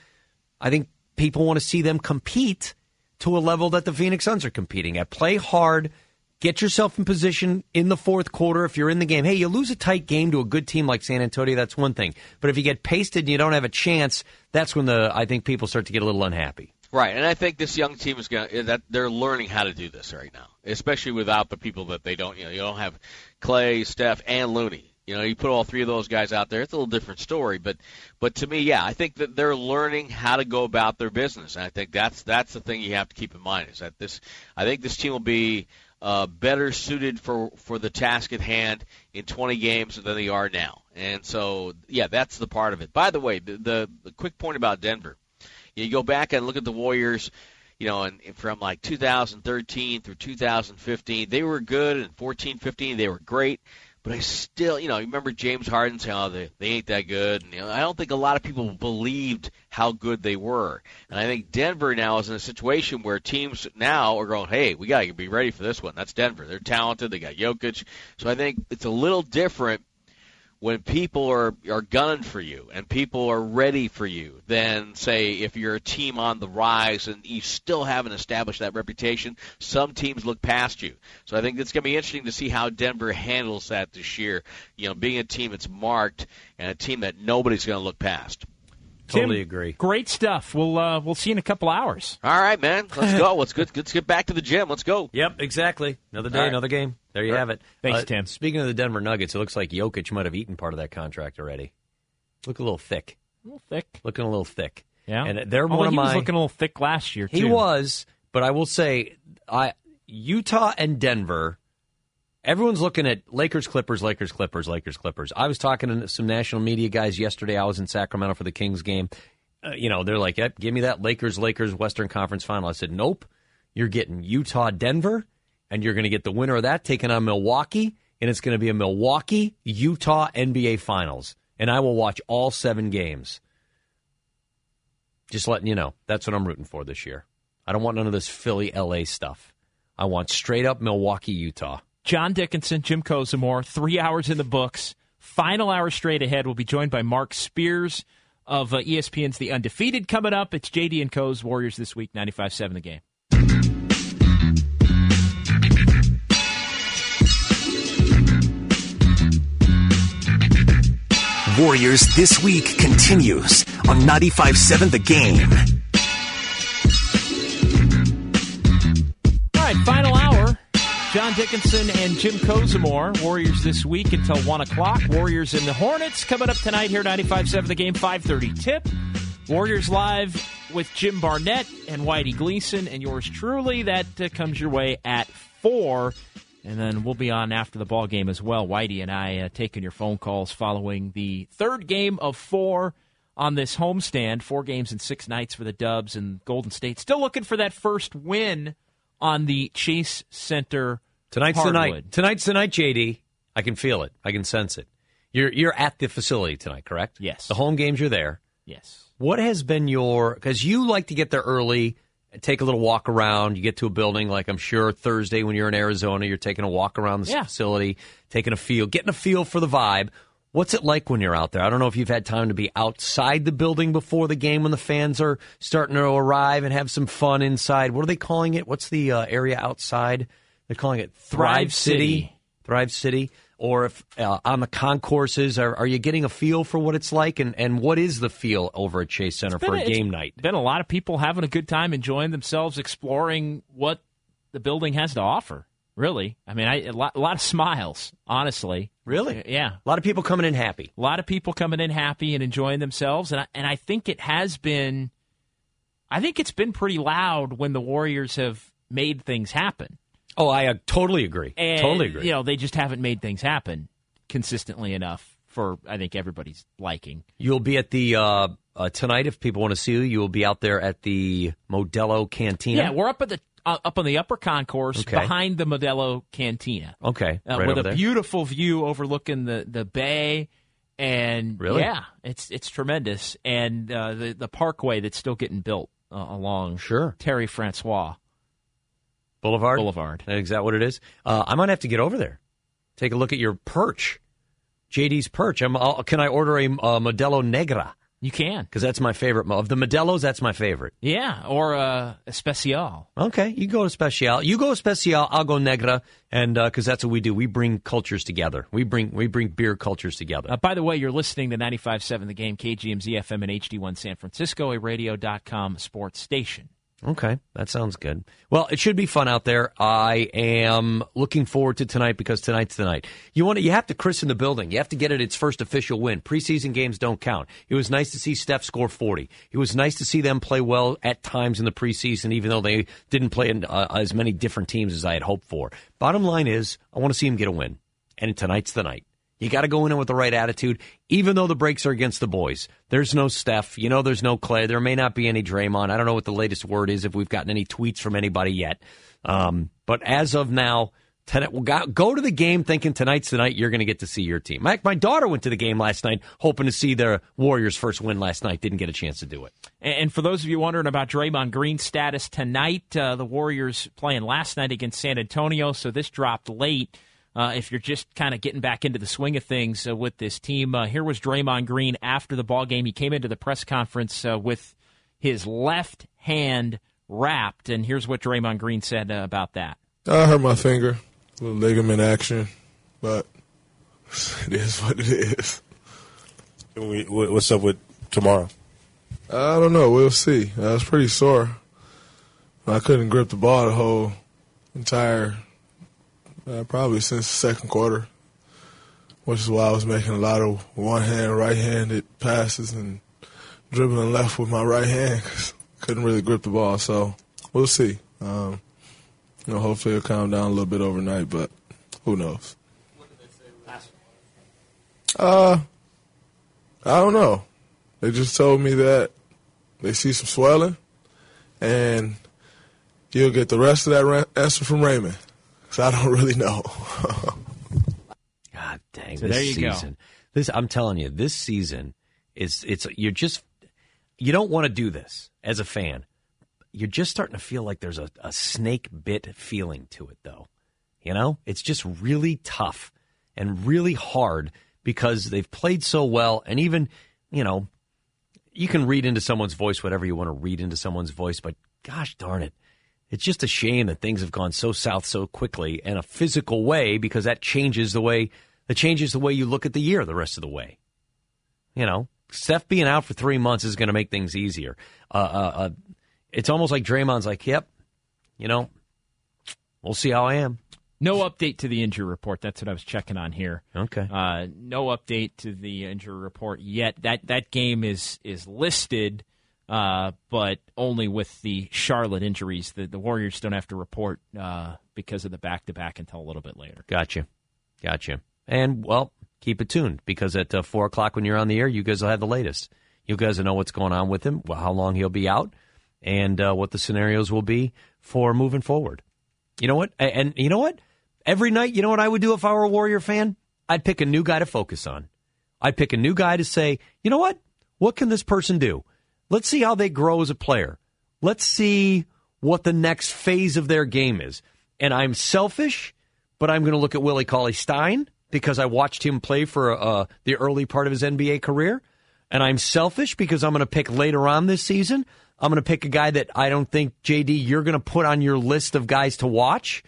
I think people want to see them compete to a level that the Phoenix Suns are competing at. Play hard, get yourself in position in the fourth quarter if you're in the game. Hey, you lose a tight game to a good team like San Antonio, that's one thing. But if you get pasted and you don't have a chance, that's when the I think people start to get a little unhappy. Right, and I think this young team is going to eh, that they're learning how to do this right now, especially without the people that they don't. You know, you don't have Klay, Steph, and Looney. You know, you put all three of those guys out there, it's a little different story. But, but to me, yeah, I think that they're learning how to go about their business, and I think that's that's the thing you have to keep in mind is that this. I think this team will be uh, better suited for for the task at hand in 20 games than they are now, and so yeah, that's the part of it. By the way, the the, the quick point about Denver. You go back and look at the Warriors, you know, and from like 2013 through 2015, they were good, and 14, 15, they were great. But I still, you know, you remember James Harden saying, "Oh, they, they ain't that good." And, you know, I don't think a lot of people believed how good they were. And I think Denver now is in a situation where teams now are going, "Hey, we got to be ready for this one." That's Denver. They're talented. They got Jokic. So I think it's a little different when people are are gunning for you and people are ready for you then say if you're a team on the rise and you still haven't established that reputation some teams look past you. So i think it's going to be interesting to see how denver handles that this year. You know being a team that's marked and a team that nobody's going to look past Totally Tim, agree. Great stuff. We'll uh, we'll see you in a couple hours. all right man let's go let's get let's get back to the gym let's go Yep, exactly. Another day, All right. another game. There you All right. have it. Thanks, Uh, Tim. Speaking of the Denver Nuggets, it looks like Jokic might have eaten part of that contract already. Look a little thick. A little thick. Looking a little thick. Yeah. And they're oh, one of he my. was looking a little thick last year. he too. was, but I will say, I Utah and Denver. Everyone's looking at Lakers, Clippers, Lakers, Clippers, Lakers, Clippers. I was talking to some national media guys yesterday. I was in Sacramento for the Kings game. Uh, you know, they're like, yep, give me that Lakers, Lakers Western Conference final. I said, nope. You're getting Utah, Denver, and you're going to get the winner of that taking on Milwaukee, and it's going to be a Milwaukee, Utah NBA Finals. And I will watch all seven games. Just letting you know, that's what I'm rooting for this year. I don't want none of this Philly, LA stuff. I want straight up Milwaukee, Utah. John Dickinson, Jim Kozimor, three hours in the books. Final hour straight ahead. We'll be joined by Mark Spears of uh, ESPN's The Undefeated coming up. It's JD and Koz Warriors this week, 95-7 the game. Warriors This Week continues on 95-7 The Game. John Dickinson and Jim Kozimor, Warriors this week until 1 o'clock. Warriors and the Hornets coming up tonight here, 95.7 the game, 5.30 tip. Warriors live with Jim Barnett and Whitey Gleason and yours truly. That uh, comes your way at 4. And then we'll be on after the ball game as well. Whitey and I uh, taking your phone calls following the third game of four on this homestand. Four games in six nights for the Dubs and Golden State. Still looking for that first win on the Chase Center. Tonight's hardwood. the night. Tonight's the night, JD. I can feel it. I can sense it. You're you're at the facility tonight, correct? Yes. The home games, you're there. Yes. What has been your because you like to get there early, take a little walk around. You get to a building like I'm sure Thursday when you're in Arizona, you're taking a walk around the Yeah. facility, taking a feel, getting a feel for the vibe. What's it like when you're out there? I don't know if you've had time to be outside the building before the game when the fans are starting to arrive and have some fun inside. What are they calling it? What's the uh, area outside? They're calling it Thrive, Thrive City. Thrive City. Or if uh, on the concourses, are, are you getting a feel for what it's like? And, and what is the feel over at Chase Center for a Been game night? Been a lot of people having a good time, enjoying themselves, exploring what the building has to offer. Really, I mean, I, a, lot, a lot of smiles. Honestly, Really? yeah, A lot of people coming in happy. a lot of people coming in happy and enjoying themselves, and I, and I think it has been, I think it's been pretty loud when the Warriors have made things happen. Oh, I uh, totally agree. And, totally agree. You know, they just haven't made things happen consistently enough for I think everybody's liking. You'll be at the uh, uh, tonight if people want to see you. You will be out there at the Modelo Cantina. Yeah, we're up at the uh, up on the upper concourse Okay. behind the Modelo Cantina. okay, uh, right with a there. beautiful view overlooking the the bay. And Really? yeah, it's it's tremendous, and uh, the the parkway that's still getting built uh, along Sure. Terry Francois Boulevard. Boulevard. Is that what it is? Uh, I might have to get over there. Take a look at your perch, JD's perch. I'm, I'll, can I order a uh, Modelo Negra? You can, Because that's my favorite of the Modelos. That's my favorite. yeah, or uh, Especial. Okay, you go to Special. You go Special. I'll go Negra, and because that's what we do. We bring cultures together. We bring we bring beer cultures together. Uh, by the way, you're listening to 95.7 The Game, KGMZ FM and HD1 San Francisco, a radio.com sports station. Okay, that sounds good. Well, it should be fun out there. I am looking forward to tonight because tonight's the night. You want to, you have to christen the building. You have to get it its first official win. Preseason games don't count. It was nice to see Steph score 40. It was nice to see them play well at times in the preseason, even though they didn't play in uh, as many different teams as I had hoped for. Bottom line is, I want to see them get a win. And tonight's the night. You got to go in with the right attitude, even though the breaks are against the boys. There's no Steph. You know, there's no Klay. There may not be any Draymond. I don't know what the latest word is if we've gotten any tweets from anybody yet. Um, but as of now, tonight, go- go to the game thinking tonight's the night you're going to get to see your team. My, my daughter went to the game last night hoping to see their Warriors' first win last night. Didn't get a chance to do it. And for those of you wondering about Draymond Green's status tonight, uh, the Warriors playing last night against San Antonio, so this dropped late. Uh, if you're just kind of getting back into the swing of things uh, with this team, uh, here was Draymond Green after the ball game. He came into the press conference uh, with his left hand wrapped, and here's what Draymond Green said uh, about that. I hurt my finger, a little ligament action, but it is what it is. What's up with tomorrow? I don't know. We'll see. I was pretty sore. I couldn't grip the ball the whole entire, uh, probably since the second quarter, which is why I was making a lot of one hand, right handed passes and dribbling left with my right hand 'cause couldn't really grip the ball. So we'll see. Um, you know, hopefully it'll calm down a little bit overnight, but who knows? Uh, I don't know. They just told me that they see some swelling, and you'll get the rest of that answer from Raymond. So I don't really know. God dang, So this there you go. season. This I'm telling you, this season is it's you're just you don't want to do this as a fan. You're just starting to feel like there's a, a snake bit feeling to it though. You know? It's just really tough and really hard because they've played so well and even, you know, you can read into someone's voice whatever you want to read into someone's voice, but gosh darn it. It's just a shame that things have gone so south so quickly in a physical way because that changes the way that changes the way you look at the year the rest of the way. You know, Steph being out for three months is going to make things easier. Uh, uh, uh, it's almost like Draymond's like, "Yep, you know, we'll see how I am." No update to the injury report. That's what I was checking on here. Okay. Uh, no update to the injury report yet. That that game is is listed, uh, but only with the Charlotte injuries. The the Warriors don't have to report uh, because of the back to back until a little bit later. Gotcha, gotcha. And well, keep it tuned because at uh, four o'clock when you're on the air, you guys will have the latest. You guys will know what's going on with him, how long he'll be out, and uh, what the scenarios will be for moving forward. You know what? And you know what? Every night, you know what I would do if I were a Warrior fan? I'd pick a new guy to focus on. I'd pick a new guy to say, you know what? What can this person do? Let's see how they grow as a player. Let's see what the next phase of their game is. And I'm selfish, but I'm going to look at Willie Cauley Stein because I watched him play for uh, the early part of his NBA career, and I'm selfish because I'm going to pick later on this season. I'm going to pick a guy that I don't think JD you're going to put on your list of guys to watch,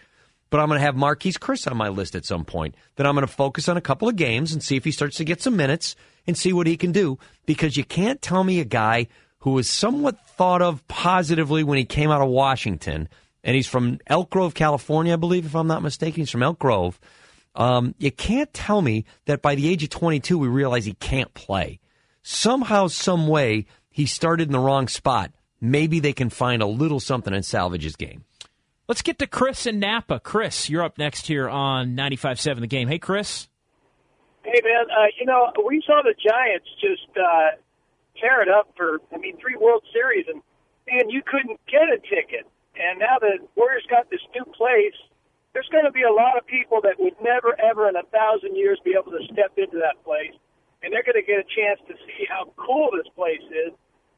but I'm going to have Marquese Chriss on my list at some point. Then I'm going to focus on a couple of games and see if he starts to get some minutes and see what he can do because you can't tell me a guy who was somewhat thought of positively when he came out of Washington, and he's from Elk Grove, California, I believe, if I'm not mistaken. He's from Elk Grove. Um, you can't tell me that by the age of 22, we realize he can't play. Somehow, some way, he started in the wrong spot. Maybe they can find a little something and salvage his game. Let's get to Chris in Napa. Chris, you're up next here on 95.7 The Game. Hey, Chris. Hey, man. Uh, you know, we saw the Giants just uh, tear it up for, I mean, three World Series, and man, you couldn't get a ticket. And now the Warriors got this new place. There's going to be a lot of people that would never, ever in a thousand years be able to step into that place, and they're going to get a chance to see how cool this place is,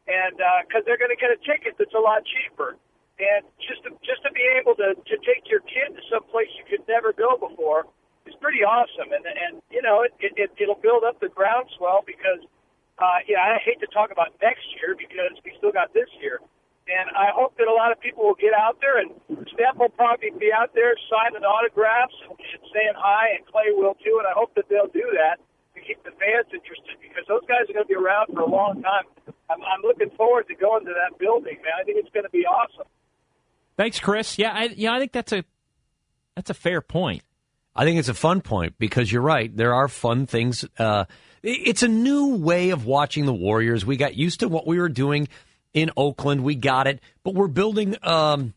and because uh, they're going to get a ticket that's a lot cheaper. And just to, just to be able to to take your kid to some place you could never go before is pretty awesome. And and you know it, it it'll build up the groundswell because uh, yeah, I hate to talk about next year because we still got this year. And I hope that a lot of people will get out there, and Steph will probably be out there signing autographs and, saying hi, and Klay will too. And I hope that they'll do that to keep the fans interested because those guys are going to be around for a long time. I'm, I'm looking forward to going to that building, man. I think it's going to be awesome. Thanks, Chris. Yeah, I, yeah, I think that's a that's a fair point. I think it's a fun point because you're right. There are fun things. Uh, it's a new way of watching the Warriors. We got used to what we were doing in Oakland. We got it, but we're building. Um,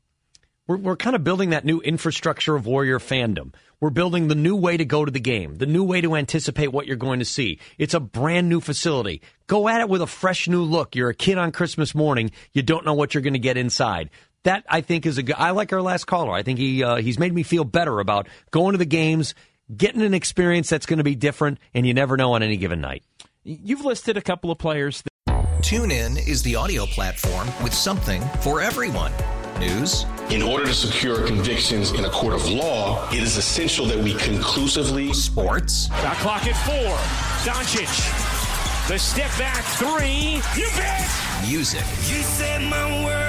we're, we're kind of building that new infrastructure of Warrior fandom. We're building the new way to go to the game, the new way to anticipate what you're going to see. It's a brand new facility. Go at it with a fresh new look. You're a kid on Christmas morning. You don't know what you're going to get inside. That I think is a good. I like our last caller. I think he uh, he's made me feel better about going to the games, getting an experience that's going to be different, and you never know on any given night. You've listed a couple of players. That- Tune in is the audio platform with something for everyone. News. In order to secure convictions in a court of law, it is essential that we conclusively. Sports. Got clock at four. Doncic. The step back three. You bet. Music. You set my world